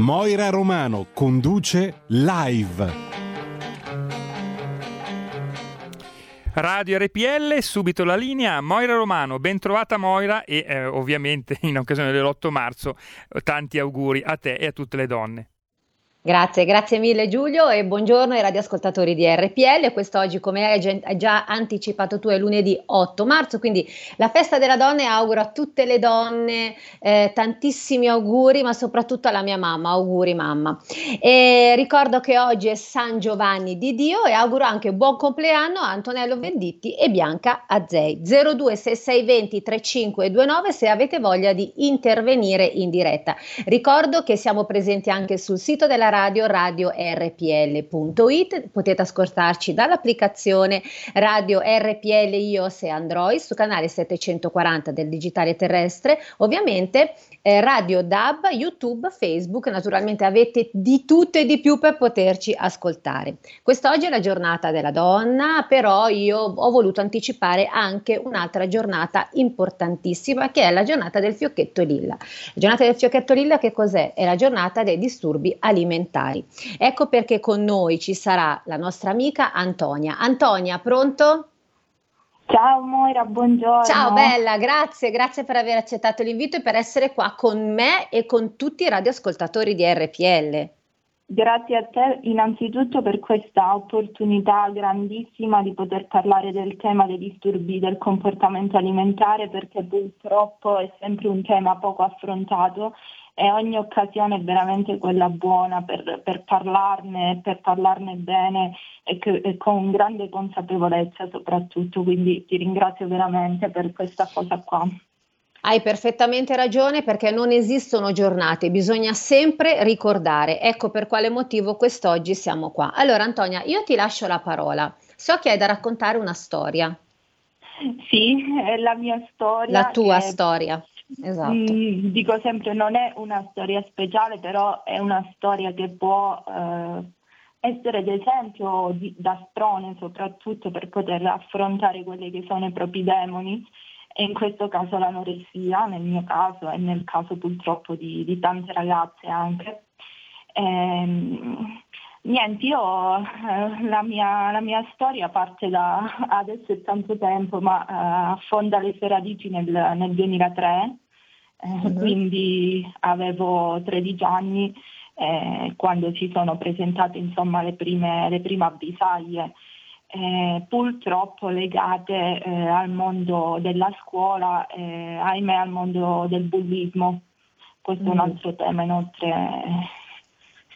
Moira Romano conduce live. Radio RPL, subito la linea, Moira Romano, ben trovata Moira e eh, ovviamente in occasione dell'8 marzo tanti auguri a te e a tutte le donne. Grazie, grazie mille Giulio e buongiorno ai radioascoltatori di RPL. Quest'oggi, come hai già anticipato tu, è lunedì 8 marzo, quindi la festa della donna e auguro a tutte le donne eh, tantissimi auguri, ma soprattutto alla mia mamma, auguri mamma. E ricordo che oggi è San Giovanni di Dio e auguro anche buon compleanno a Antonello Venditti e Bianca Azzei. 026620 3529 se avete voglia di intervenire in diretta. Ricordo che siamo presenti anche sul sito della radio radiorpl.it, potete ascoltarci dall'applicazione Radio RPL iOS e Android su canale 740 del digitale terrestre, ovviamente eh, Radio DAB, YouTube, Facebook, naturalmente avete di tutto e di più per poterci ascoltare. Quest'oggi è la giornata della donna, però io ho voluto anticipare anche un'altra giornata importantissima che è la giornata del fiocchetto lilla. La giornata del fiocchetto lilla che cos'è? È la giornata dei disturbi alimentari. Ecco perché con noi ci sarà la nostra amica Antonia. Antonia, pronto? Ciao Moira, buongiorno. Ciao bella, grazie, grazie per aver accettato l'invito e per essere qua con me e con tutti i radioascoltatori di RPL. Grazie a te innanzitutto per questa opportunità grandissima di poter parlare del tema dei disturbi del comportamento alimentare perché purtroppo è sempre un tema poco affrontato e ogni occasione è veramente quella buona per, per parlarne, per parlarne bene e, che, e, con grande consapevolezza soprattutto, quindi ti ringrazio veramente per questa cosa qua. Hai perfettamente ragione perché non esistono giornate, bisogna sempre ricordare. Ecco per quale motivo quest'oggi siamo qua. Allora Antonia, io ti lascio la parola. So che hai da raccontare una storia. Sì, è la mia storia. La tua che... storia. Esatto. Mm, dico sempre, non è una storia speciale, però è una storia che può eh, essere d'esempio di, da sprone soprattutto per poter affrontare quelli che sono i propri demoni e in questo caso l'anoressia, nel mio caso e nel caso purtroppo di, di tante ragazze anche. Ehm, niente, io eh, la, mia, la, mia, storia parte da adesso è tanto tempo, ma eh, affonda le sue radici nel, nel 2003 mm-hmm. quindi avevo 13 anni eh, quando si sono presentate insomma, le, prime, le prime avvisaglie. Eh, purtroppo legate eh, al mondo della scuola, eh, ahimè al mondo del bullismo. Questo mm. è un mm. altro tema inoltre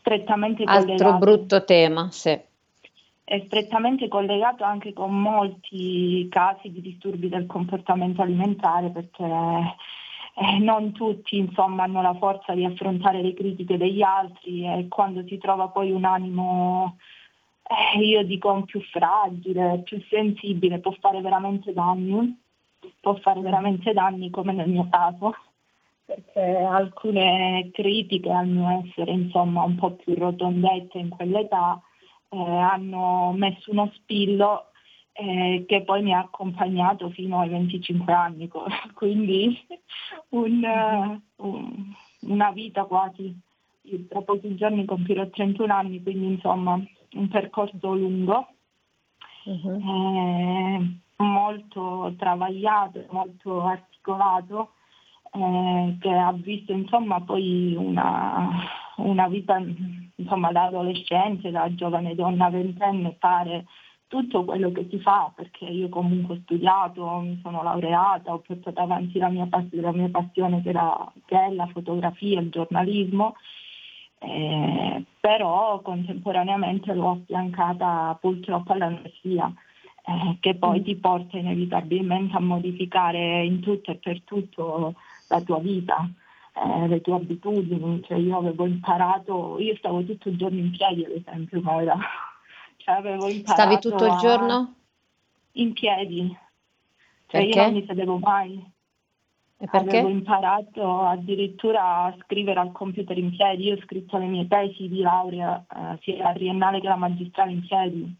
strettamente altro collegato. Altro brutto tema, sì. È strettamente collegato anche con molti casi di disturbi del comportamento alimentare perché eh, non tutti insomma, hanno la forza di affrontare le critiche degli altri e quando si trova poi un animo, eh, io dico più fragile, più sensibile, può fare veramente danni, può fare veramente danni come nel mio caso, perché alcune critiche al mio essere insomma un po' più rotondette in quell'età eh, hanno messo uno spillo eh, che poi mi ha accompagnato fino ai 25 anni, quindi un, un, una vita quasi. Io tra pochi giorni compirò 31 anni, quindi insomma un percorso lungo, uh-huh. eh, molto travagliato, molto articolato, eh, che ha visto insomma poi una, una vita insomma da adolescente, da giovane donna ventenne fare tutto quello che si fa, perché io comunque ho studiato, mi sono laureata, ho portato avanti la mia, pass- la mia passione che, era, che è la fotografia, il giornalismo, eh, però contemporaneamente l'ho affiancata purtroppo all'anoressia, eh, che poi mm. ti porta inevitabilmente a modificare in tutto e per tutto la tua vita. eh, le tue abitudini, cioè io avevo imparato, io stavo tutto il giorno in piedi ad esempio, Moira. Cioè, avevo imparato Stavi tutto il giorno? In piedi, cioè Perché? io non mi sedevo mai. E perché? Avevo imparato addirittura a scrivere al computer in piedi, io ho scritto le mie tesi di laurea, eh, sia la triennale che la magistrale in piedi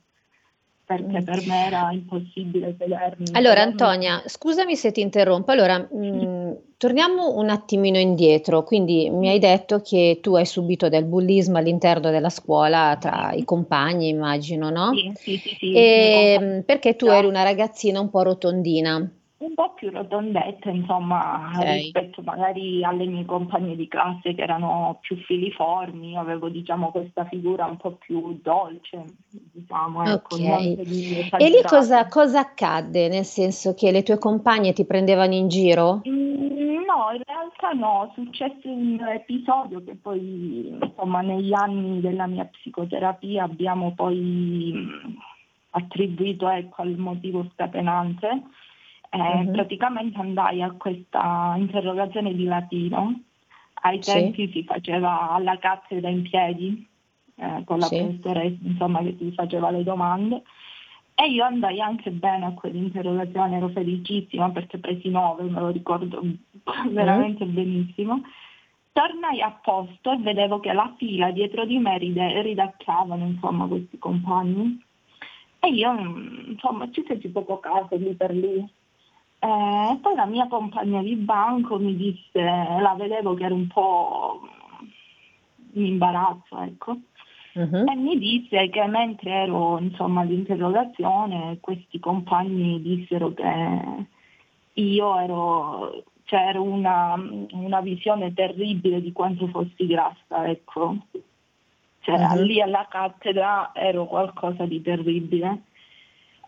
perché per me era impossibile sedermi. Allora Antonia, scusami se ti interrompo, allora mh, mm, torniamo un attimino indietro, quindi mi hai detto che tu hai subito del bullismo all'interno della scuola tra i compagni, immagino, no? Sì, sì, sì. sì e, mm, perché tu eri una ragazzina un po' rotondina un po' più rotondetta, insomma, okay. rispetto magari alle mie compagne di classe che erano più filiformi, avevo diciamo questa figura un po' più dolce, diciamo, ecco, okay. E lì cosa, cosa, accadde? Nel senso che le tue compagne ti prendevano in giro? Mm, no, in realtà no, successe un episodio che poi, insomma, negli anni della mia psicoterapia abbiamo poi mm, attribuito ecco, al motivo scatenante eh, uh-huh. praticamente andai a questa interrogazione di latino, ai tempi sì. si faceva alla cattedra in piedi, eh, con la sì. professoressa insomma, che ti faceva le domande. E io andai anche bene a quell'interrogazione, ero felicissima perché presi nove, me lo ricordo veramente mm. benissimo. Tornai a posto e vedevo che la fila dietro di me ridacchiavano insomma, questi compagni. E io insomma ci feci poco caso lì per lì. Eh, poi la mia compagna di banco mi disse, la vedevo che era un po' in imbarazzo, ecco, uh-huh. e mi disse che mentre ero insomma all'interrogazione questi compagni dissero che io ero, cioè, ero una, una visione terribile di quanto fossi grassa, ecco. Cioè uh-huh. lì alla cattedra ero qualcosa di terribile.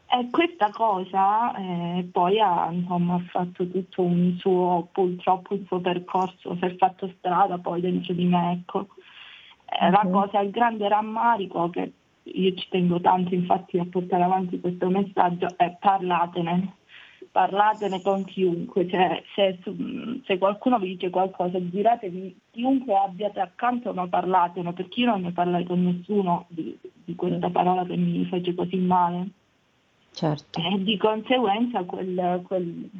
E questa cosa eh, poi ha insomma, fatto tutto un suo, purtroppo il suo percorso, si è fatto strada poi dentro di me. Ecco. Eh, La cosa, il grande rammarico che io ci tengo tanto infatti a portare avanti questo messaggio è parlatene, parlatene con chiunque, cioè, se, se, qualcuno vi dice qualcosa giratevi, chiunque abbiate accanto ma parlatene, perché io non ne parlai con nessuno di, di questa parola che mi fece così male. Certo. E di conseguenza quel, quel,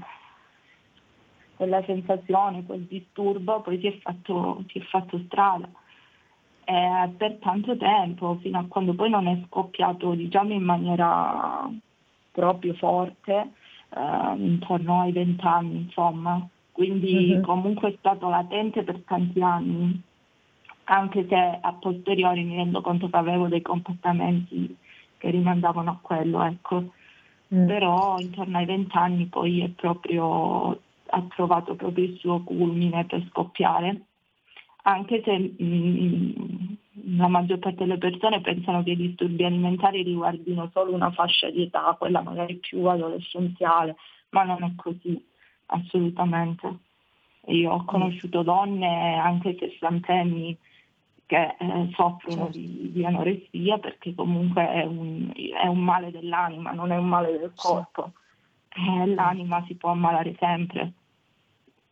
quella sensazione, quel disturbo poi si è fatto, si è fatto strada. E per tanto tempo, fino a quando poi non è scoppiato diciamo, in maniera proprio forte, eh, intorno ai vent'anni, insomma. Quindi mm-hmm. comunque è stato latente per tanti anni, anche se a posteriori mi rendo conto che avevo dei comportamenti che rimandavano a quello, ecco mm. però intorno ai vent'anni poi è proprio, ha trovato proprio il suo culmine per scoppiare, anche se mh, mm, la maggior parte delle persone pensano che i disturbi alimentari riguardino solo una fascia di età, quella magari più adolescenziale, ma non è così, assolutamente. Io ho mm. conosciuto donne anche sessantenni che eh, soffrono certo. di, di, anoressia perché comunque è un, è un, male dell'anima, non è un male del corpo. Eh, l'anima si può ammalare sempre.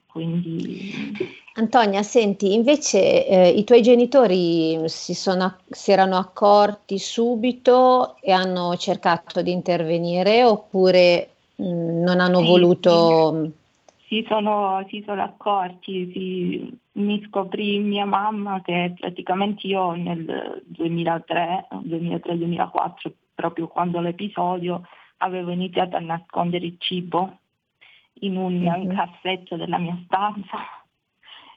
Quindi... Antonia, senti, invece eh, i tuoi genitori si, sono, si erano accorti subito e hanno cercato di intervenire oppure mh, mm, non hanno sì, voluto... Sì si sono, si sono accorti, si, mi scoprì mia mamma che praticamente io nel 2003, 2003-2004, proprio quando l'episodio, avevo iniziato a nascondere il cibo in un mm-hmm. cassetto della mia stanza,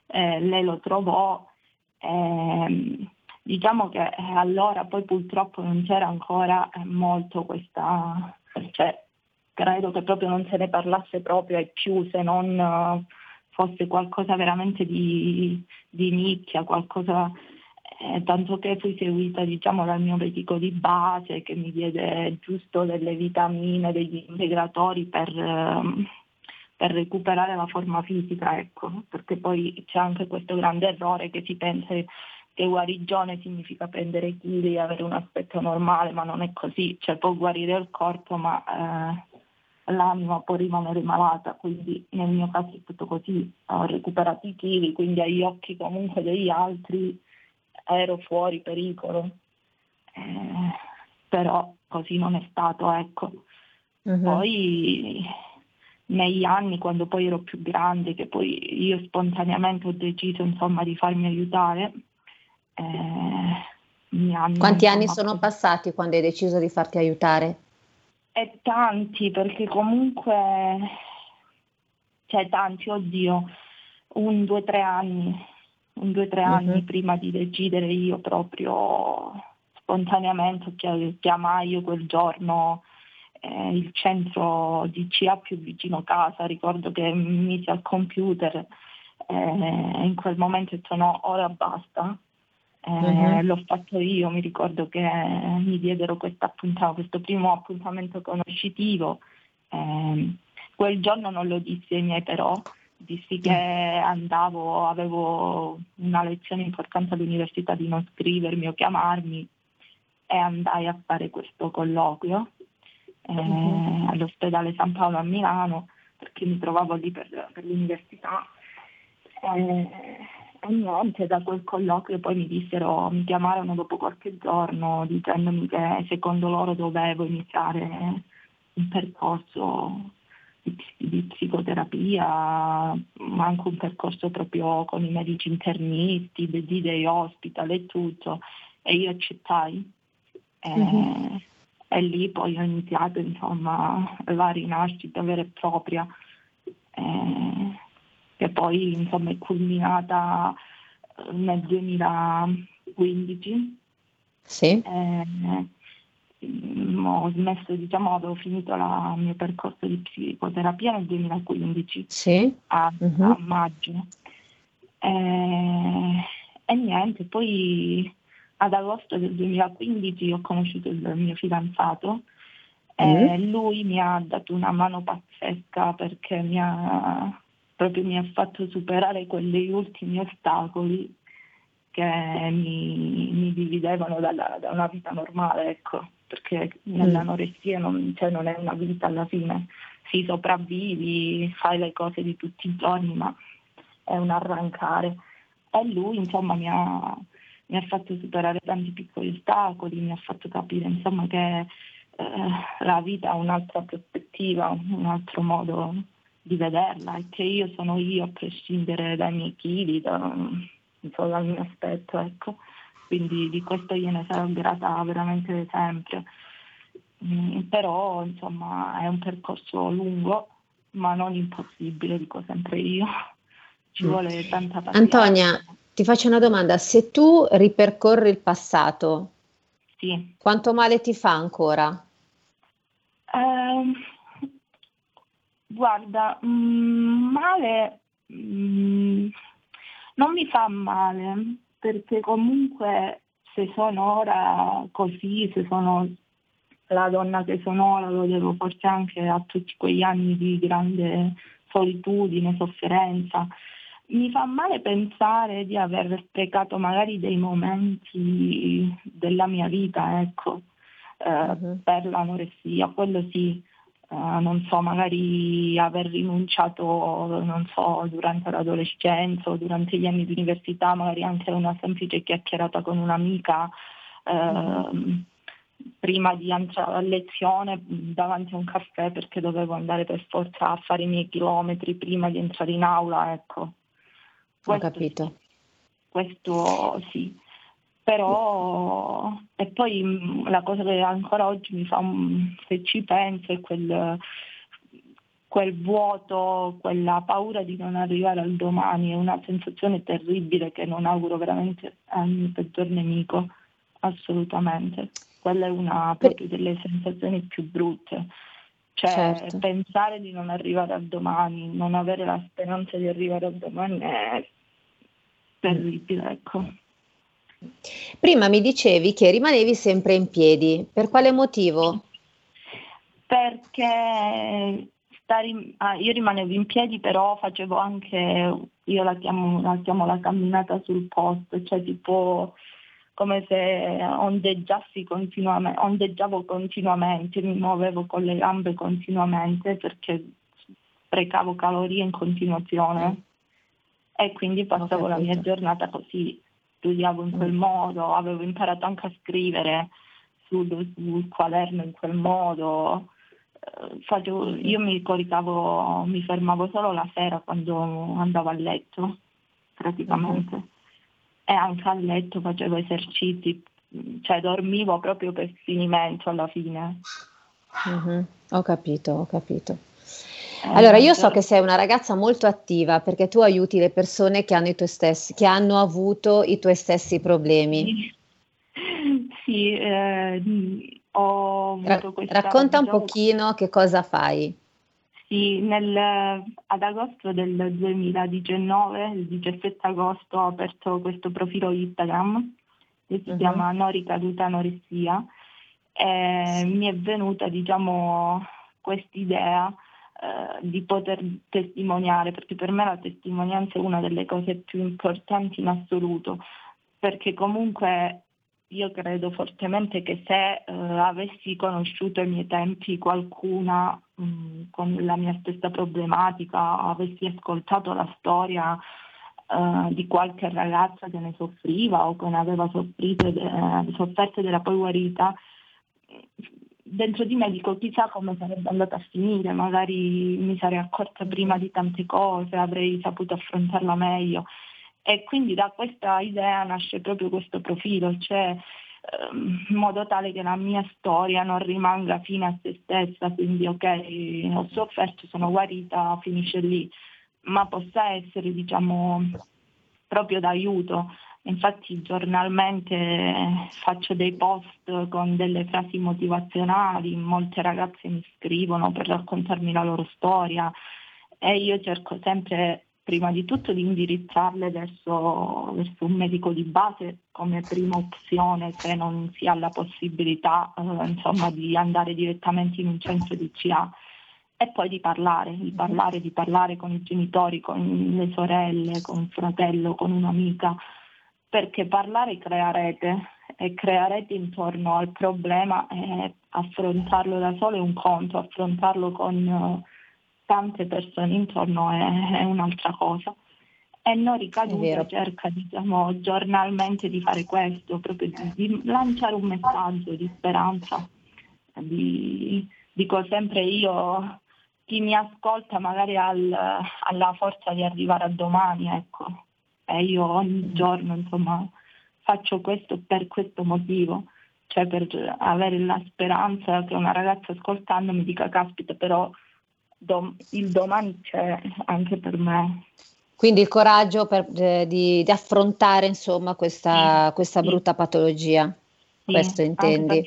eh, lei lo trovò, eh, diciamo che allora poi purtroppo non c'era ancora eh, molto questa, cioè credo che proprio non se ne parlasse proprio ai più se non uh, fosse qualcosa veramente di, di nicchia, qualcosa eh, tanto che fui seguita diciamo, dal mio medico di base che mi diede giusto delle vitamine, degli integratori per, uh, per recuperare la forma fisica, ecco, perché poi c'è anche questo grande errore che si pensa che guarigione significa prendere chili e avere un aspetto normale, ma non è così, cioè può guarire il corpo, ma eh, l'anima può rimanere malata, quindi nel mio caso è stato così, ho recuperato i chili, quindi agli occhi comunque degli altri ero fuori pericolo, eh, però così non è stato, ecco. Uh-huh. Poi negli anni, quando poi ero più grande, che poi io spontaneamente ho deciso insomma di farmi aiutare, eh, hanno, Quanti anni sono passati quando hai deciso di farti aiutare? E tanti, perché comunque, cioè tanti, oddio, un, due, tre anni, un, due, tre uh-huh. anni prima di decidere io proprio spontaneamente chiamai io quel giorno eh, il centro di CA più vicino casa, ricordo che mi misi al computer eh, in quel momento ho detto no, ora basta. Eh, uh-huh. L'ho fatto io, mi ricordo che mi diedero questo primo appuntamento conoscitivo. Eh, quel giorno non lo dissi ai miei però, dissi che mm. andavo, avevo una lezione importante all'università di non scrivermi o chiamarmi e andai a fare questo colloquio eh, uh-huh. all'ospedale San Paolo a Milano perché mi trovavo lì per, per l'università. E, e niente, da quel colloquio poi mi dissero, mi chiamarono dopo qualche giorno dicendomi che secondo loro dovevo iniziare un percorso di, di psicoterapia, ma anche un percorso proprio con i medici internisti, di dei hospital e tutto, e io accettai. Uh-huh e lì poi ho iniziato insomma la rinascita vera e propria. Eh, che poi insomma è culminata eh, nel 2015 sì. Eh, ho smesso, diciamo, avevo finito il mio percorso di psicoterapia nel 2015 sì. a, uh-huh. a maggio eh, e niente, poi ad agosto del 2015 ho conosciuto il mio fidanzato e mm. lui mi ha dato una mano pazzesca perché mi ha, proprio mi ha fatto superare quegli ultimi ostacoli che mi, mi dividevano dalla, da una vita normale, ecco, perché nell'anoressia non, cioè, non è una vita alla fine, si sopravvivi, fai le cose di tutti i giorni, ma è un arrancare. E lui insomma mi ha, mi ha fatto superare tanti piccoli ostacoli, mi ha fatto capire insomma, che eh, la vita ha un'altra prospettiva, un altro modo di vederla e che io sono io a prescindere dai miei chili, da, insomma, dal mio aspetto, ecco. Quindi di questo gliene sarò grata veramente sempre. Mm, però insomma è un percorso lungo, ma non impossibile, dico sempre io. Ci mm. vuole tanta pazienza. Antonia, ti faccio una domanda, se tu ripercorri il passato, sì. quanto male ti fa ancora? Eh, guarda, mh, mm, male mh, mm, non mi fa male, perché comunque se sono ora così, se sono la donna che sono ora, lo devo forse anche a tutti quegli anni di grande solitudine, sofferenza mi fa male pensare di aver sprecato magari dei momenti della mia vita, ecco, eh, uh-huh. per l'anoressia, quello sì, eh, non so, magari aver rinunciato, non so, durante l'adolescenza o durante gli anni di università, magari anche una semplice chiacchierata con un'amica. Uh-huh. Prima di entrare a lezione davanti a un caffè perché dovevo andare per forza a fare i miei chilometri prima di entrare in aula, ecco, questo, Ho capito. Questo sì. Però, e poi mm, la cosa che ancora oggi mi fa, se ci penso, è quel, quel vuoto, quella paura di non arrivare al domani, è una sensazione terribile che non auguro veramente al mio peggior nemico, assolutamente. Quella è una proprio delle sensazioni più brutte. Cioè certo. pensare di non arrivare al domani, non avere la speranza di arrivare al domani è terribile, ecco. Prima mi dicevi che rimanevi sempre in piedi, per quale motivo? Perché stare, ah, io rimanevo in piedi però facevo anche, io la chiamo, la chiamo la camminata sul posto, cioè tipo come se ondeggiassi continuamente, ondeggiavo continuamente, mi muovevo con le gambe continuamente perché sprecavo calorie in continuazione. E quindi passavo la mia giornata così, studiavo in quel modo, avevo imparato anche a scrivere sul, sul quaderno in quel modo. Eh, facevo, io mi coricavo, mi fermavo solo la sera quando andavo a letto, praticamente. E anche a letto facevo esercizi, cioè dormivo proprio per finimento alla fine. Mm-hmm. Ho capito, ho capito. Allora, io so che sei una ragazza molto attiva perché tu aiuti le persone che hanno, i tuoi stessi, che hanno avuto i tuoi stessi problemi. Sì, eh, ho avuto questa... Racconta un pochino che cosa fai. Sì, nel, ad agosto del 2019, il 17 agosto, ho aperto questo profilo Instagram che si uh-huh. chiama Noricaduta Anoressia e mi è venuta, diciamo, quest'idea eh, di poter testimoniare, perché per me la testimonianza è una delle cose più importanti in assoluto, perché comunque io credo fortemente che se eh, avessi conosciuto ai miei tempi qualcuna mh, mm, con la mia stessa problematica, avessi ascoltato la storia eh, di qualche ragazza che ne soffriva o che ne aveva soffrito, eh, sofferto della poi guarita, dentro di me dico chissà come sarebbe andata a finire, magari mi sarei accorta prima di tante cose, avrei saputo affrontarla meglio. E quindi da questa idea nasce proprio questo profilo, cioè ehm, in modo tale che la mia storia non rimanga fine a se stessa, quindi ok, ho sofferto, sono guarita, finisce lì, ma possa essere diciamo proprio d'aiuto Infatti giornalmente faccio dei post con delle frasi motivazionali, molte ragazze mi scrivono per raccontarmi la loro storia e io cerco sempre prima di tutto di indirizzarle verso, verso un medico di base come prima opzione se non si ha la possibilità eh, insomma, di andare direttamente in un centro di CA e poi di parlare, di parlare, di parlare con i genitori, con le sorelle, con il fratello, con un'amica perché parlare crea rete e crea rete intorno al problema e affrontarlo da solo è un conto, affrontarlo con uh, tante persone intorno è, è, un'altra cosa. E Nori Caduta cerca diciamo, giornalmente di fare questo, proprio di, di lanciare un messaggio di speranza. Di, dico sempre io, chi mi ascolta magari ha la forza di arrivare a domani, ecco e io ogni giorno insomma faccio questo per questo motivo, cioè per avere la speranza che una ragazza ascoltando mi dica caspita però dom- il domani c'è anche per me. Quindi il coraggio per, eh, di, di, affrontare insomma questa, sì, questa sì. brutta patologia questo intendi.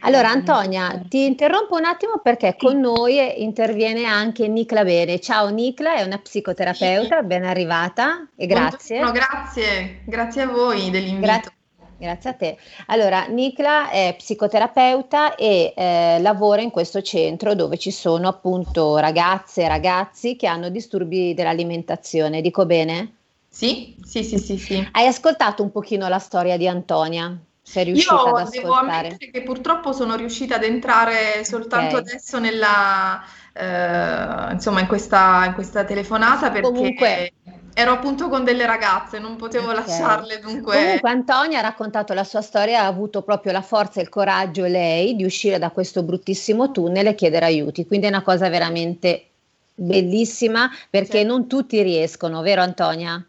Allora Antonia, ti interrompo un attimo perché con noi interviene anche Nicla Bene. Ciao Nicla, è una psicoterapeuta, ben arrivata e grazie. No, grazie, grazie a voi dell'invito. Grazie. Grazie a te. Allora, Nicla è psicoterapeuta e eh, lavora in questo centro dove ci sono appunto ragazze e ragazzi che hanno disturbi dell'alimentazione. Dico bene? Sì, sì, sì, sì, sì. Hai ascoltato un pochino la storia di Antonia? Sei riuscita Io ad ascoltare? devo ammettere che purtroppo sono riuscita ad entrare soltanto okay. adesso nella, eh, insomma, in questa, in questa telefonata perché Comunque, ero appunto con delle ragazze, non potevo okay. lasciarle dunque. Comunque Antonia ha raccontato la sua storia, ha avuto proprio la forza e il coraggio lei di uscire da questo bruttissimo tunnel e chiedere aiuti, quindi è una cosa veramente bellissima perché sì. non tutti riescono, vero Antonia?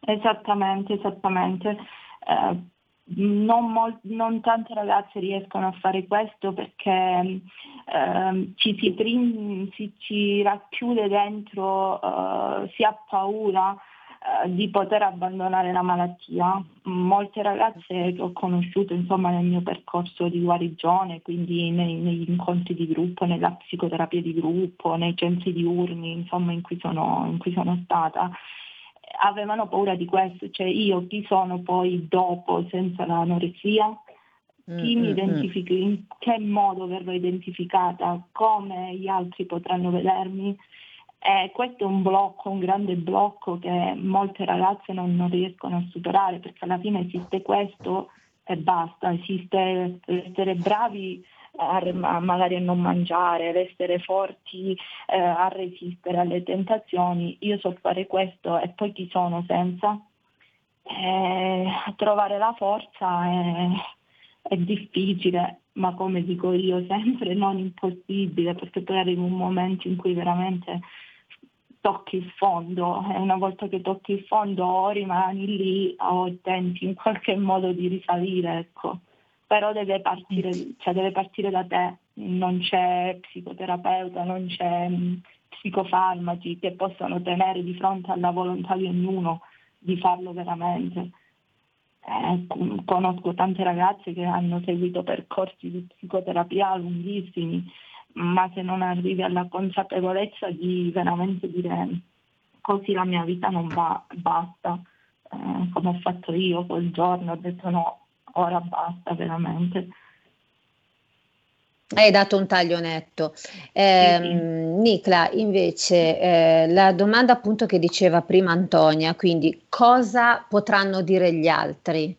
Esattamente, esattamente. Eh, non, mol- non, tante ragazze riescono a fare questo perché eh, ci si prim- si, ci racchiude dentro, eh, si ha paura eh, di poter abbandonare la malattia. Molte ragazze che ho conosciuto insomma, nel mio percorso di guarigione, quindi nei, negli incontri di gruppo, nella psicoterapia di gruppo, nei centri diurni insomma, in, cui sono, in cui sono stata, avevano paura di questo, cioè io chi sono poi dopo senza l'anoressia, chi mm, mi mm, mm. identifica, in che modo verrò identificata, come gli altri potranno vedermi? E questo è un blocco, un grande blocco che molte ragazze non, non riescono a superare perché alla fine esiste questo e basta, esiste essere bravi magari a non mangiare, ad essere forti eh, a resistere alle tentazioni, io so fare questo e poi chi sono senza? Eh, trovare la forza è, è difficile, ma come dico io sempre, non impossibile, perché poi arriva un momento in cui veramente tocchi il fondo e una volta che tocchi il fondo o rimani lì o tenti in qualche modo di risalire, ecco. Però deve partire, cioè deve partire da te, non c'è psicoterapeuta, non c'è mh, psicofarmaci che possano tenere di fronte alla volontà di ognuno di farlo veramente. Eh, conosco tante ragazze che hanno seguito percorsi di psicoterapia lunghissimi, ma se non arrivi alla consapevolezza di veramente dire così la mia vita non va, basta, eh, come ho fatto io quel giorno, ho detto no, ora basta veramente. Hai dato un taglio netto. Eh, sì, sì. Nicla, invece, eh, la domanda appunto che diceva prima Antonia, quindi cosa potranno dire gli altri?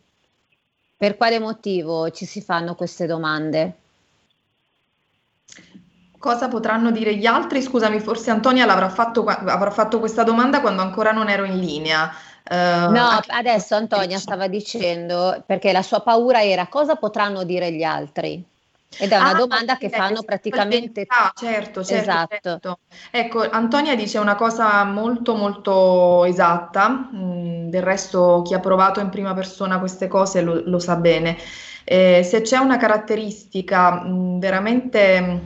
Per quale motivo ci si fanno queste domande? Cosa potranno dire gli altri? Scusami, forse Antonia l'avrà fatto, avrà fatto questa domanda quando ancora non ero in linea. Uh, no, adesso Antonia stava dicendo perché la sua paura era cosa potranno dire gli altri. Ed è una ah, domanda che fanno praticamente ah, certo, certo, esatto. Certo. Ecco, Antonia dice una cosa molto molto esatta, mm, del resto chi ha provato in prima persona queste cose lo, lo sa bene. Eh, se c'è una caratteristica mh, mm, veramente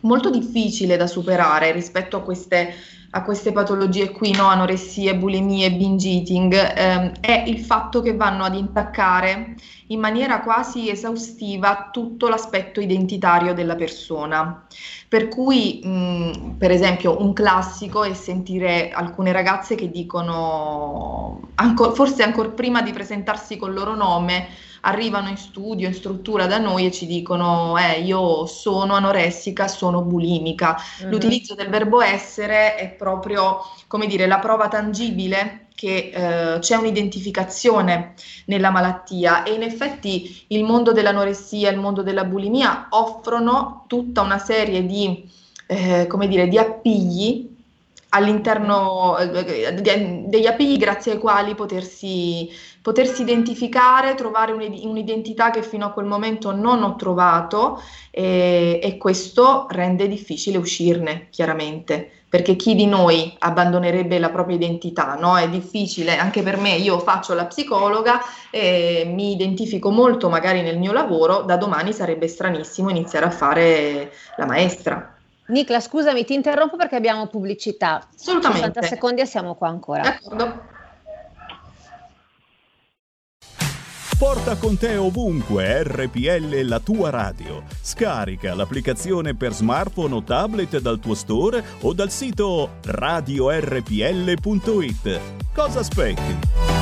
molto difficile da superare rispetto a queste, a queste patologie qui, no? anoressie, bulimie, binge eating, ehm, è il fatto che vanno ad intaccare in maniera quasi esaustiva tutto l'aspetto identitario della persona. Per cui, mh, per esempio, un classico è sentire alcune ragazze che dicono, ancor, forse ancora prima di presentarsi col loro nome, arrivano in studio, in struttura da noi e ci dicono eh, io sono anoressica, sono bulimica. Mm-hmm. L'utilizzo del verbo essere è proprio, come dire, la prova tangibile che eh, c'è un'identificazione nella malattia e in effetti il mondo dell'anoressia e il mondo della bulimia offrono tutta una serie di, eh, come dire, di appigli all'interno eh, degli appigli grazie ai quali potersi, potersi identificare, trovare un'identità che fino a quel momento non ho trovato e, e questo rende difficile uscirne chiaramente perché chi di noi abbandonerebbe la propria identità? No? È difficile, anche per me, io faccio la psicologa e mi identifico molto magari nel mio lavoro, da domani sarebbe stranissimo iniziare a fare la maestra. Nicla, scusami, ti interrompo perché abbiamo pubblicità. Assolutamente. 60 secondi e siamo qua ancora. D'accordo. Porta con te ovunque RPL la tua radio. Scarica l'applicazione per smartphone o tablet dal tuo store o dal sito radiorpl.it. Cosa aspetti?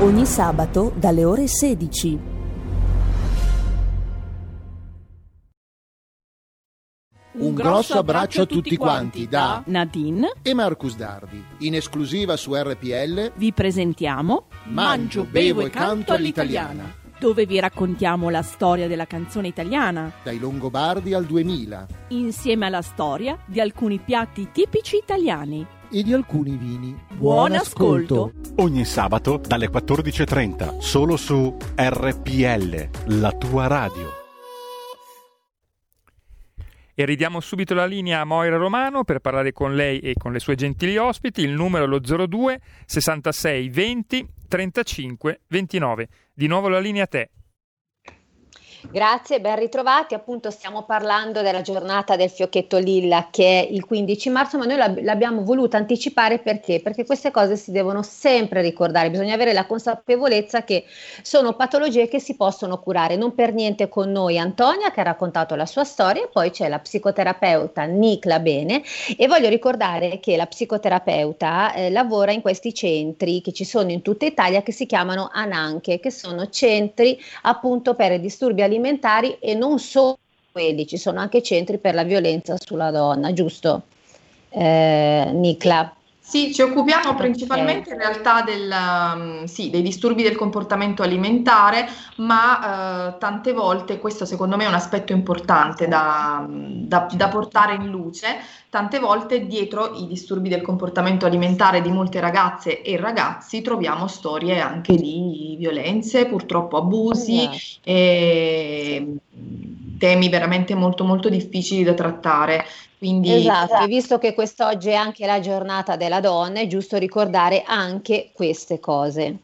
Ogni sabato dalle ore 16. Un grosso abbraccio a tutti quanti da Nadine e Marcus Dardi. In esclusiva su RPL vi presentiamo Mangio, bevo e canto all'italiana. dove vi raccontiamo la storia della canzone italiana, Dai Longobardi al 2000 insieme alla storia di alcuni piatti tipici italiani. E di alcuni vini. Buon ascolto. Ogni sabato dalle 14.30, solo su RPL, la tua radio. E ridiamo subito la linea a Moira Romano per parlare con lei e con le sue gentili ospiti. Il numero è lo 02 66 20 35 29. Di nuovo la linea a te. Grazie, ben ritrovati. Appunto stiamo parlando della giornata del fiocchetto lilla che è il 15 marzo, ma noi l'ab- l'abbiamo voluta anticipare perché? Perché queste cose si devono sempre ricordare, bisogna avere la consapevolezza che sono patologie che si possono curare. Non per niente con noi Antonia che ha raccontato la sua storia, e poi c'è la psicoterapeuta Nicla Bene e voglio ricordare che la psicoterapeuta eh, lavora in questi centri che ci sono in tutta Italia che si chiamano Ananche, che sono centri appunto per disturbi alimentari e non solo quelli, ci sono anche centri per la violenza sulla donna, giusto? Eh, Nicla. Sì, ci occupiamo principalmente in realtà del, um, sì, dei disturbi del comportamento alimentare, ma eh, tante volte, questo secondo me è un aspetto importante da, da- da portare in luce, tante volte dietro i disturbi del comportamento alimentare di molte ragazze e ragazzi troviamo storie anche di violenze, purtroppo abusi Esatto. e temi veramente molto molto difficili da trattare. Quindi Esatto, e visto che quest'oggi è anche la giornata della donna, è giusto ricordare anche queste cose.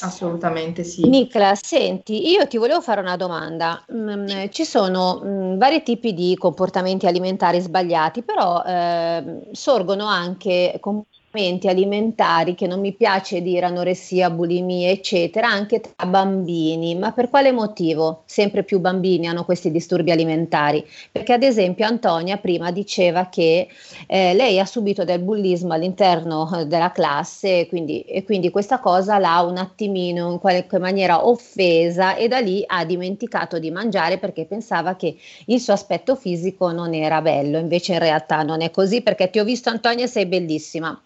assolutamente sì. Nicla, senti, io ti volevo fare una domanda. Mm, ci sono mm, vari tipi di comportamenti alimentari sbagliati, però ehm, sorgono anche comportamenti alimentari che non mi piace dire anoressia, bulimia, eccetera, anche tra bambini. Ma per quale motivo sempre più bambini hanno questi disturbi alimentari? Perché ad esempio Antonia prima diceva che eh, lei ha subito del bullismo all'interno eh, della classe quindi, e quindi questa cosa l'ha un attimino in qualche maniera offesa e da lì ha dimenticato di mangiare perché pensava che il suo aspetto fisico non era bello, invece in realtà non è così perché ti ho visto Antonia sei bellissima.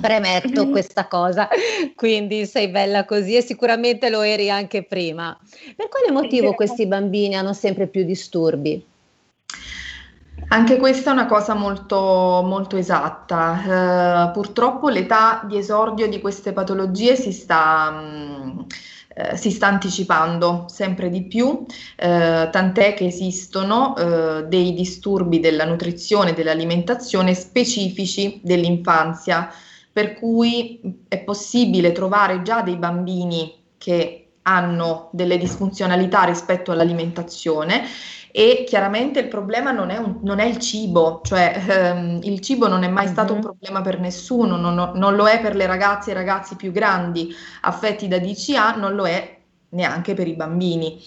Premetto questa cosa, quindi sei bella così e sicuramente lo eri anche prima. Per quale motivo questi bambini hanno sempre più disturbi? Anche questa è una cosa molto, molto esatta. Eh, purtroppo l'età di esordio di queste patologie si sta, mh, eh, si sta anticipando sempre di più, eh, tant'è che esistono eh, dei disturbi della nutrizione e dell'alimentazione specifici dell'infanzia, per cui è possibile trovare già dei bambini che hanno delle disfunzionalità rispetto all'alimentazione e chiaramente il problema non è, un- non è il cibo, cioè ehm, il cibo non è mai stato un problema per nessuno, non, non lo è per le ragazze e i ragazzi più grandi affetti da DCA, non lo è neanche per i bambini.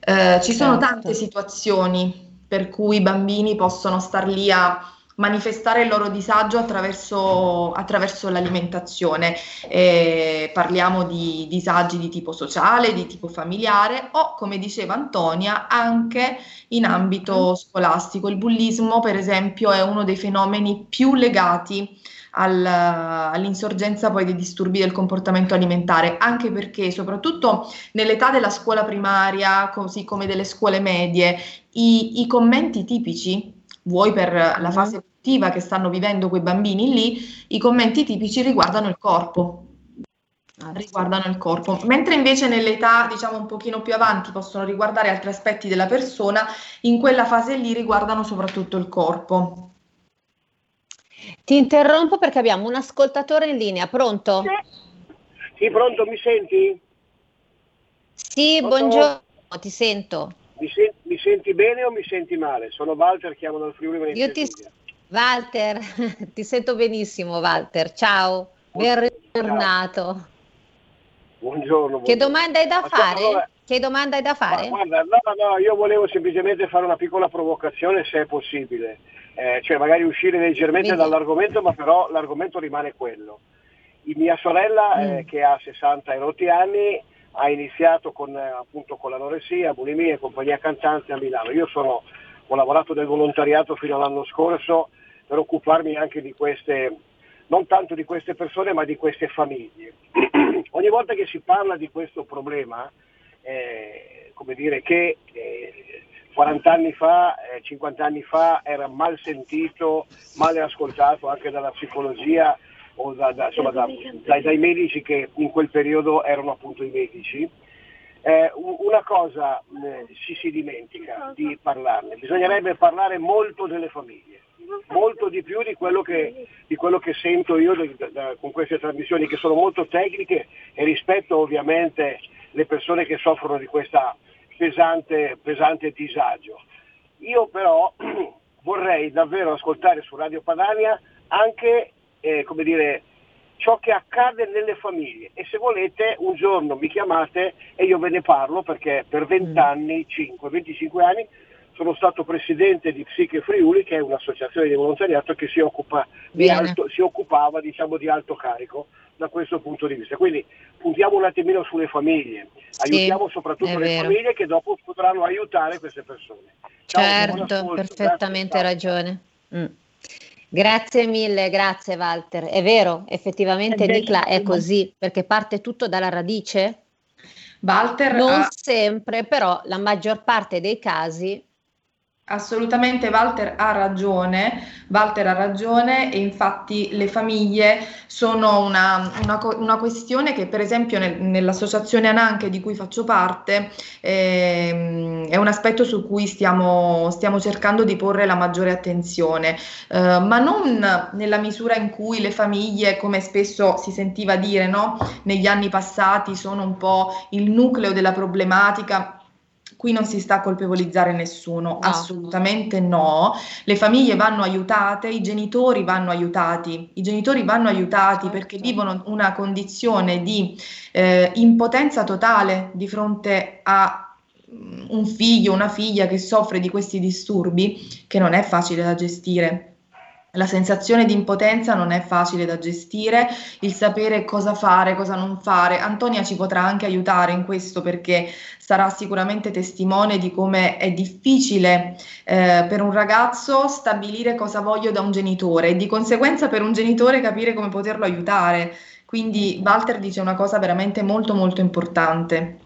Eh, ci sono Certo. tante situazioni per cui i bambini possono star lì a manifestare il loro disagio attraverso, attraverso l'alimentazione. Eh, parliamo di disagi di tipo sociale, di tipo familiare o, come diceva Antonia, anche in ambito scolastico. Il bullismo, per esempio, è uno dei fenomeni più legati al- all'insorgenza poi dei disturbi del comportamento alimentare, anche perché soprattutto nell'età della scuola primaria, così come delle scuole medie, i, i commenti tipici, vuoi per la fase evolutiva che stanno vivendo quei bambini lì, i commenti tipici riguardano il corpo. Riguardano il corpo, mentre invece nell'età diciamo un pochino più avanti possono riguardare altri aspetti della persona, in quella fase lì riguardano soprattutto il corpo. Ti interrompo perché abbiamo un ascoltatore in linea, pronto? Sì, pronto, mi senti? Sì, Pronto? buongiorno, ti sento. Mi, sen- mi senti bene o mi senti male? Sono Walter, chiamo dal Friuli Venezia Io ti, Giulia. Walter, ti sento benissimo, Walter. Ciao, ben ritornato. Buongiorno. Che buongiorno. domanda hai da fare? allora, che domanda hai da fare? Guarda, no, no, io volevo semplicemente fare una piccola provocazione se è possibile, eh, cioè magari uscire leggermente Quindi... dall'argomento, ma però l'argomento rimane quello. I, mia sorella, mm. eh, che ha 60 e rotti anni, ha iniziato con, eh, appunto, con l'anoressia, bulimia e compagnia cantante a Milano. Io sono, ho lavorato del volontariato fino all'anno scorso per occuparmi anche di queste, non tanto di queste persone, ma di queste famiglie. Ogni volta che si parla di questo problema, eh, come dire che eh, 40 anni fa, eh, 50 anni fa era mal sentito, male ascoltato anche dalla psicologia o da, da, insomma, da, dai, dai, medici che in quel periodo erano appunto i medici. Eh, una cosa eh, si, si dimentica di parlarne, bisognerebbe parlare molto delle famiglie, molto di più di quello che, di quello che sento io da, da, con queste trasmissioni che sono molto tecniche e rispetto ovviamente le persone che soffrono di questo pesante, pesante disagio. Io però vorrei davvero ascoltare su Radio Padania anche eh, come dire, ciò che accade nelle famiglie e se volete un giorno mi chiamate e io ve ne parlo perché per 20 mm. anni, 5, 25 anni sono stato presidente di Psiche Friuli che è un'associazione di volontariato che si, occupa di alto, si occupava diciamo, di alto carico da questo punto di vista. Quindi puntiamo un attimino sulle famiglie, aiutiamo sì, soprattutto le vero. famiglie che dopo potranno aiutare queste persone. Ciao, certo, perfettamente grazie, ragione. Mm. Grazie mille, grazie Walter. È vero, effettivamente è Nicla è così, perché parte tutto dalla radice. Walter non ha... sempre, però la maggior parte dei casi Assolutamente Walter ha ragione, Walter ha ragione e infatti le famiglie sono una, una, una questione che per esempio nel, nell'associazione Ananche di cui faccio parte eh, è un aspetto su cui stiamo, stiamo, cercando di porre la maggiore attenzione, eh, ma non nella misura in cui le famiglie, come spesso si sentiva dire no? negli anni passati, sono un po' il nucleo della problematica qui non si sta a colpevolizzare nessuno, no. assolutamente no. Le famiglie vanno aiutate, i genitori vanno aiutati, i genitori vanno aiutati certo. perché vivono una condizione di eh, impotenza totale di fronte a mm, un figlio, una figlia che soffre di questi disturbi che non è facile da gestire. La sensazione di impotenza non è facile da gestire, il sapere cosa fare, cosa non fare. Antonia ci potrà anche aiutare in questo perché sarà sicuramente testimone di come è difficile eh, per un ragazzo stabilire cosa voglio da un genitore e di conseguenza per un genitore capire come poterlo aiutare. Quindi Walter dice una cosa veramente molto molto importante.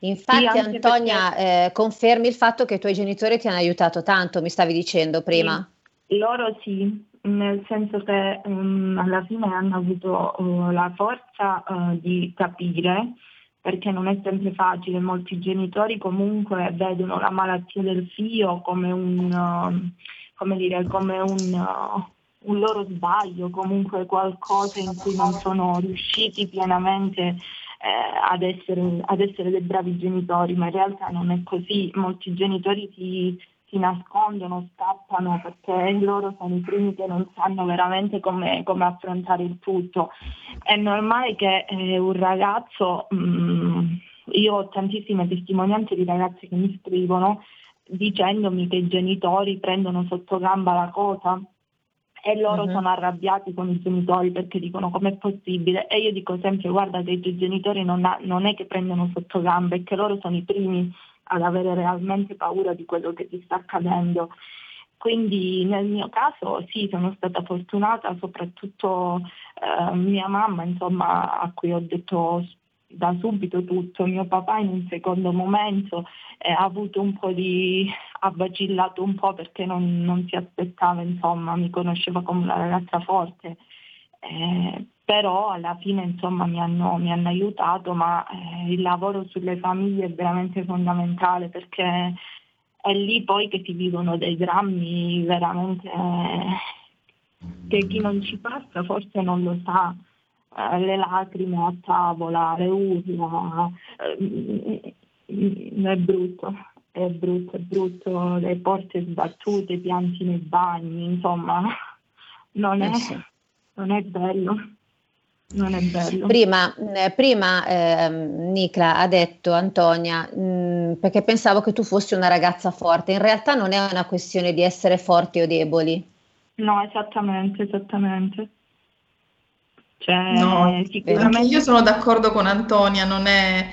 Infatti, sì, Antonia, perché... eh, confermi il fatto che i tuoi genitori ti hanno aiutato tanto, mi stavi dicendo prima. Sì. Loro sì, nel senso che um, alla fine hanno avuto uh, la forza uh, di capire, perché non è sempre facile, molti genitori comunque vedono la malattia del figlio come un, uh, come dire, come un, un loro sbaglio, comunque qualcosa in cui non sono riusciti pienamente eh, ad, essere, ad, essere, dei bravi genitori, ma in realtà non è così. Molti genitori si, si nascondono, scappano perché loro sono i primi che non sanno veramente come, come affrontare il tutto. È normale che eh, un ragazzo, mh, mm, io ho tantissime testimonianze di ragazzi che mi scrivono dicendomi che i genitori prendono sotto gamba la cosa e loro uh-huh. sono arrabbiati con i genitori perché dicono com'è possibile e io dico sempre guarda che i genitori non, ha, non è che prendono sotto gamba, è che loro sono i primi ad avere realmente paura di quello che ti sta accadendo. Quindi nel mio caso sì, sono stata fortunata, soprattutto eh, mia mamma, insomma, a cui ho detto da subito tutto, mio papà in un secondo momento eh, ha avuto un po' di, ha vacillato un po' perché non, non si aspettava, insomma, mi conosceva come una ragazza forte. Eh, però alla fine insomma mi hanno, mi hanno aiutato, ma eh, il lavoro sulle famiglie è veramente fondamentale perché è lì poi che si vivono dei drammi veramente eh, che chi non ci passa forse non lo sa. Eh, le lacrime a tavola, le urla, eh, è brutto, è brutto, è brutto, le porte sbattute, i pianti nei bagni, insomma, non è, eh non è bello. Non è bello. Prima, eh, prima eh, Nicla ha detto Antonia, mh, mm, perché pensavo che tu fossi una ragazza forte, in realtà non è una questione di essere forti o deboli. No, esattamente, esattamente. Cioè, no, sicuramente... io sono d'accordo con Antonia, non è,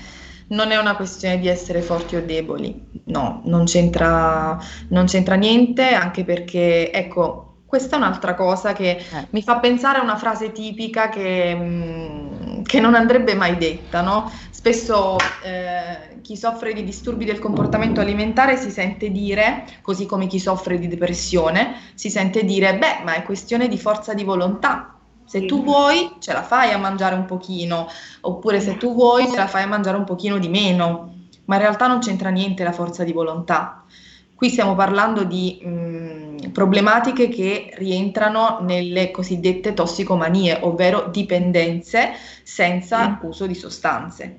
non è, una questione di essere forti o deboli, no, non c'entra, non c'entra niente, anche perché, ecco, questa è un'altra cosa che eh. mi fa pensare a una frase tipica che, mh, mm, che non andrebbe mai detta, no? Spesso eh, chi soffre di disturbi del comportamento alimentare si sente dire, così come chi soffre di depressione, si sente dire, beh, ma è questione di forza di volontà. Se tu vuoi, ce la fai a mangiare un pochino, oppure se tu vuoi, ce la fai a mangiare un pochino di meno. Ma in realtà non c'entra niente la forza di volontà. Qui stiamo parlando di mh, problematiche che rientrano nelle cosiddette tossicomanie, ovvero dipendenze senza mm. uso di sostanze.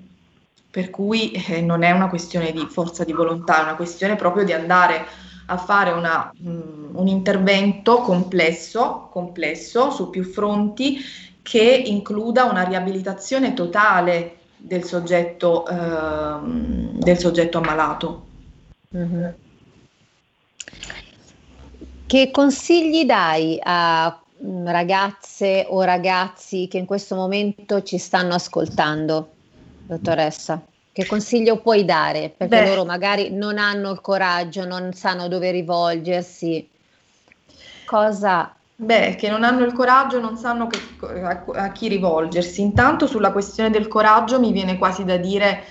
Per cui eh, non è una questione di forza di volontà, è una questione proprio di andare a fare una, mh, un intervento complesso, complesso su più fronti che includa una riabilitazione totale del soggetto, eh, del soggetto ammalato. Mm-hmm. Che consigli dai a mm, ragazze o ragazzi che in questo momento ci stanno ascoltando, dottoressa? Che consiglio puoi dare? Perché Beh. loro magari non hanno il coraggio, non sanno dove rivolgersi. Cosa Beh, che non hanno il coraggio, non sanno che, a, a, chi rivolgersi. Intanto sulla questione del coraggio mi viene quasi da dire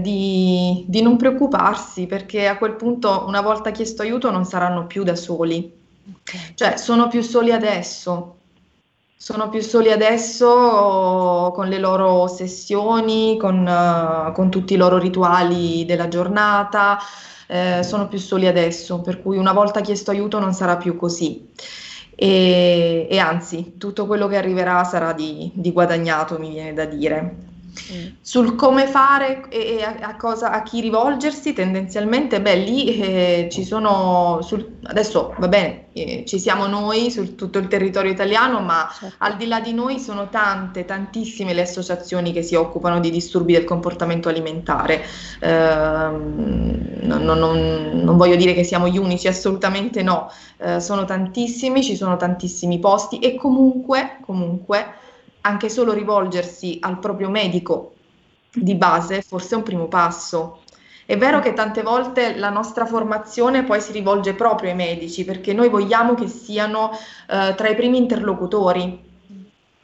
di, di, non preoccuparsi, perché a quel punto, una volta chiesto aiuto, non saranno più da soli. Okay. Cioè, sono più soli adesso. Sono più soli adesso con le loro ossessioni, con, uh, con tutti i loro rituali della giornata. Eh, sono più soli adesso, per cui una volta chiesto aiuto non sarà più così. E, e anzi, tutto quello che arriverà sarà di, di guadagnato, mi viene da dire. Mm. Sul come fare e, a, a, cosa, a, chi rivolgersi, tendenzialmente, beh, lì eh, ci sono, sul, adesso va bene, eh, ci siamo noi su tutto il territorio italiano, ma certo. al di là di noi sono tante, tantissime le associazioni che si occupano di disturbi del comportamento alimentare. Eh, non, non, non, voglio dire che siamo gli unici, assolutamente no, eh, sono tantissimi, ci sono tantissimi posti e comunque, comunque anche solo rivolgersi al proprio medico di base forse è un primo passo. È vero che tante volte la nostra formazione poi si rivolge proprio ai medici perché noi vogliamo che siano eh, tra i primi interlocutori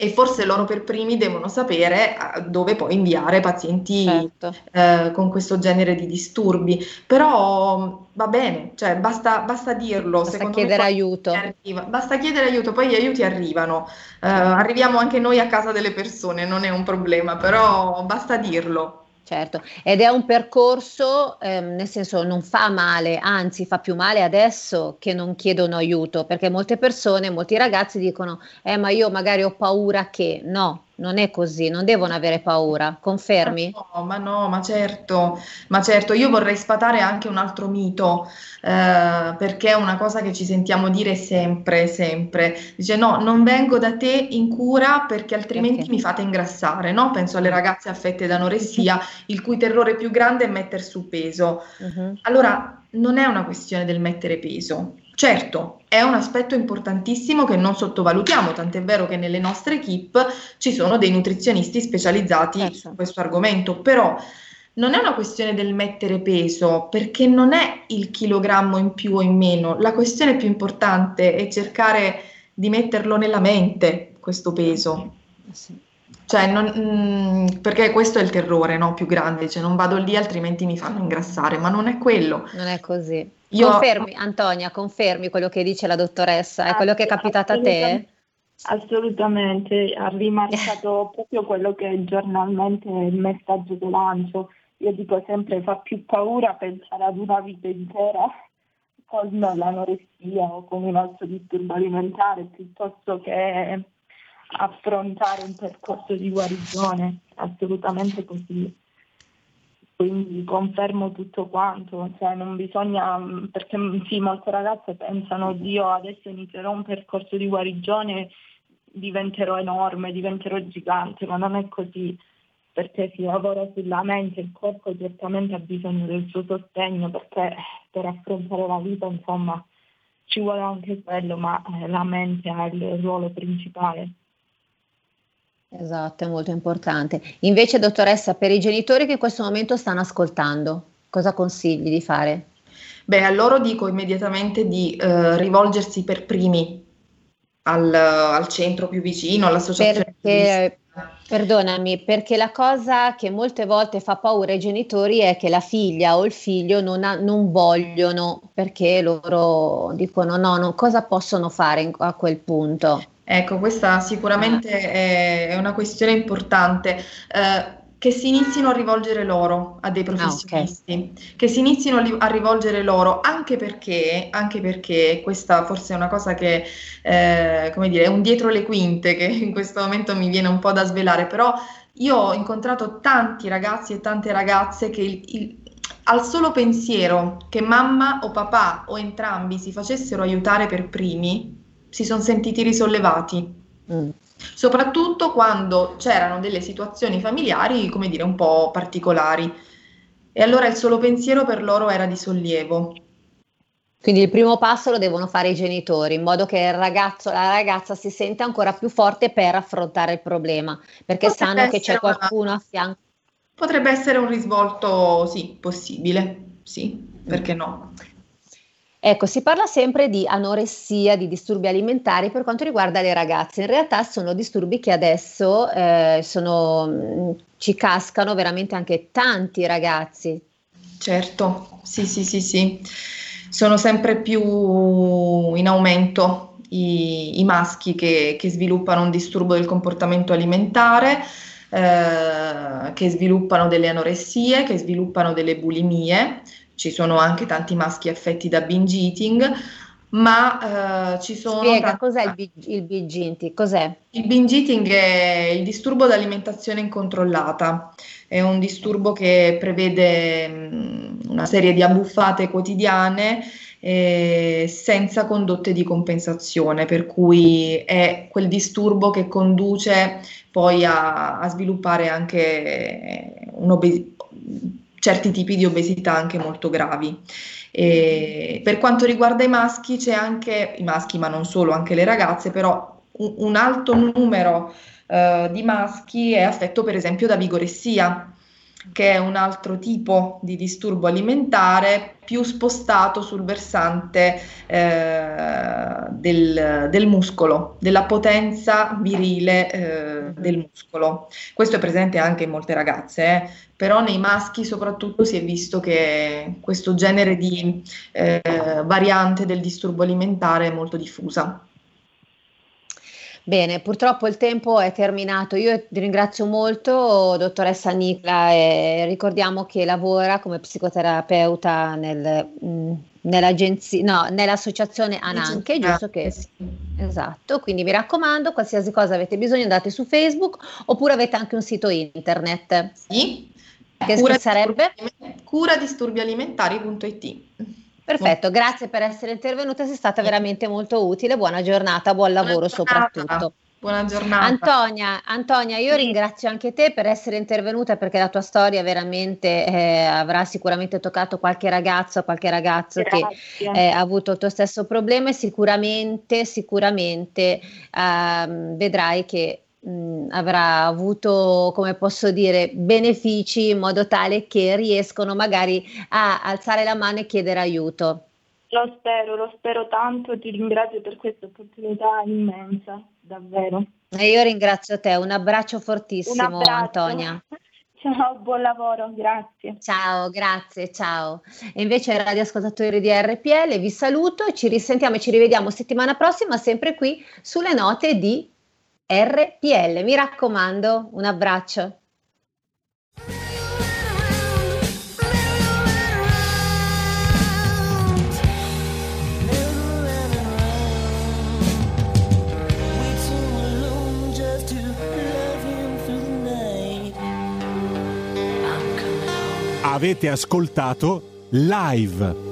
e forse loro per primi devono sapere dove poi inviare pazienti certo. eh, con questo genere di disturbi. Però va bene, cioè basta, basta dirlo. Basta chiedere aiuto. Basta chiedere aiuto, poi gli aiuti arrivano. Eh, arriviamo anche noi a casa delle persone, non è un problema, però basta dirlo. Certo, ed è un percorso, ehm, nel senso non fa male, anzi fa più male adesso che non chiedono aiuto, perché molte persone, molti ragazzi dicono, eh ma io magari ho paura che, no, non è così, non devono avere paura, confermi? No, ma no, ma certo, ma certo, io vorrei sfatare anche un altro mito, eh, perché è una cosa che ci sentiamo dire sempre, sempre. Dice no, non vengo da te in cura perché altrimenti perché? mi fate ingrassare, no? Penso alle ragazze affette da anoressia, il cui terrore più grande è mettere su peso. Uh-huh. Allora, non è una questione del mettere peso, Certo, è un aspetto importantissimo che non sottovalutiamo, tant'è vero che nelle nostre equip ci sono dei nutrizionisti specializzati certo. su questo argomento, però non è una questione del mettere peso, perché non è il chilogrammo in più o in meno, la questione più importante è cercare di metterlo nella mente, questo peso. Sì. Cioè, non, mh, mm, perché questo è il terrore no, più grande, cioè non vado lì altrimenti mi fanno ingrassare, ma non è quello. Non è così. Io... Confermi, Antonia, confermi quello che dice la dottoressa, è quello che è capitato a te? Assolutamente, ha rimarcato proprio quello che è giornalmente il messaggio che lancio. Io dico sempre fa più paura pensare ad una vita intera con l'anoressia o con un altro disturbo alimentare piuttosto che affrontare un percorso di guarigione, assolutamente così. Quindi confermo tutto quanto, cioè non bisogna, perché sì, molte ragazze pensano, Dio adesso inizierò un percorso di guarigione diventerò enorme, diventerò gigante, ma non è così perché si lavora sulla mente, il corpo certamente ha bisogno del suo sostegno perché per affrontare la vita insomma ci vuole anche quello, ma eh, la mente ha il ruolo principale. Esatto, è molto importante. Invece, dottoressa, per i genitori che in questo momento stanno ascoltando, cosa consigli di fare? Beh, a loro dico immediatamente di eh, rivolgersi per primi al, al, centro più vicino, all'associazione. Perché, perdonami, perché la cosa che molte volte fa paura ai genitori è che la figlia o il figlio non, ha, non vogliono perché loro dicono no, no, cosa possono fare in, a quel punto? Ecco, questa sicuramente è, è una questione importante. Eh, che si inizino a rivolgere loro a dei professionisti, ah, okay. che si inizino a rivolgere loro anche perché, anche perché questa forse è una cosa che, eh, come dire, è un dietro le quinte che in questo momento mi viene un po' da svelare, però io ho incontrato tanti ragazzi e tante ragazze che il, il, al solo pensiero che mamma o papà o entrambi si facessero aiutare per primi, si sono sentiti risollevati. Mm soprattutto quando c'erano delle situazioni familiari, come dire, un po' particolari. E allora il solo pensiero per loro era di sollievo. Quindi il primo passo lo devono fare i genitori, in modo che il ragazzo, la ragazza si senta ancora più forte per affrontare il problema, perché Potrebbe sanno che c'è qualcuno una... a fianco. Potrebbe essere un risvolto, sì, possibile, sì, perché no. Ecco, si parla sempre di anoressia, di disturbi alimentari per quanto riguarda le ragazze. In realtà sono disturbi che adesso eh, sono, ci cascano veramente anche tanti ragazzi. Certo, sì, sì, sì, sì. Sono sempre più in aumento i, i maschi che, che, sviluppano un disturbo del comportamento alimentare, eh, che sviluppano delle anoressie, che sviluppano delle bulimie ci sono anche tanti maschi affetti da binge eating, ma eh, ci sono... Spiega, tanti... cos'è il, il binge eating? Cos'è? Il binge eating è il disturbo d'alimentazione incontrollata, è un disturbo che prevede mh, mm, una serie di abbuffate quotidiane eh, senza condotte di compensazione, per cui è quel disturbo che conduce poi a, a sviluppare anche un'obesità certi tipi di obesità anche molto gravi. E per quanto riguarda i maschi, c'è anche i maschi, ma non solo, anche le ragazze, però un, un alto numero uh, di maschi è affetto per esempio da vigoressia che è un altro tipo di disturbo alimentare più spostato sul versante eh, del, del, muscolo, della potenza virile eh, del muscolo. Questo è presente anche in molte ragazze, eh, però nei maschi soprattutto si è visto che questo genere di eh, variante del disturbo alimentare è molto diffusa. Bene, purtroppo il tempo è terminato. Io ti ringrazio molto, dottoressa Nicla, e ricordiamo che lavora come psicoterapeuta nel, nell'agenzia, no, nell'associazione Ananche, giusto che sì. Esatto, quindi mi raccomando, qualsiasi cosa avete bisogno andate su Facebook oppure avete anche un sito internet. Sì. Che cura sarebbe? curadisturbialimentari.it. Perfetto, grazie per essere intervenuta, sei stata veramente molto utile. Buona giornata, buon lavoro Buona soprattutto. Buona giornata. Antonia, Antonia, io sì. ringrazio anche te per essere intervenuta perché la tua storia veramente eh, avrà sicuramente toccato qualche ragazzo, qualche ragazzo Grazie. che eh, ha avuto il tuo stesso problema e sicuramente, sicuramente eh, vedrai che mh, avrà avuto, come posso dire, benefici in modo tale che riescono magari a alzare la mano e chiedere aiuto. Lo spero, lo spero tanto, ti ringrazio per questa opportunità immensa, davvero. E io ringrazio te, un abbraccio fortissimo un abbraccio. Antonia. Ciao, buon lavoro, grazie. Ciao, grazie, ciao. E invece radioascoltatori di RPL vi saluto e ci risentiamo e ci rivediamo settimana prossima sempre qui sulle note di RPL. Mi raccomando, un abbraccio. Avete ascoltato live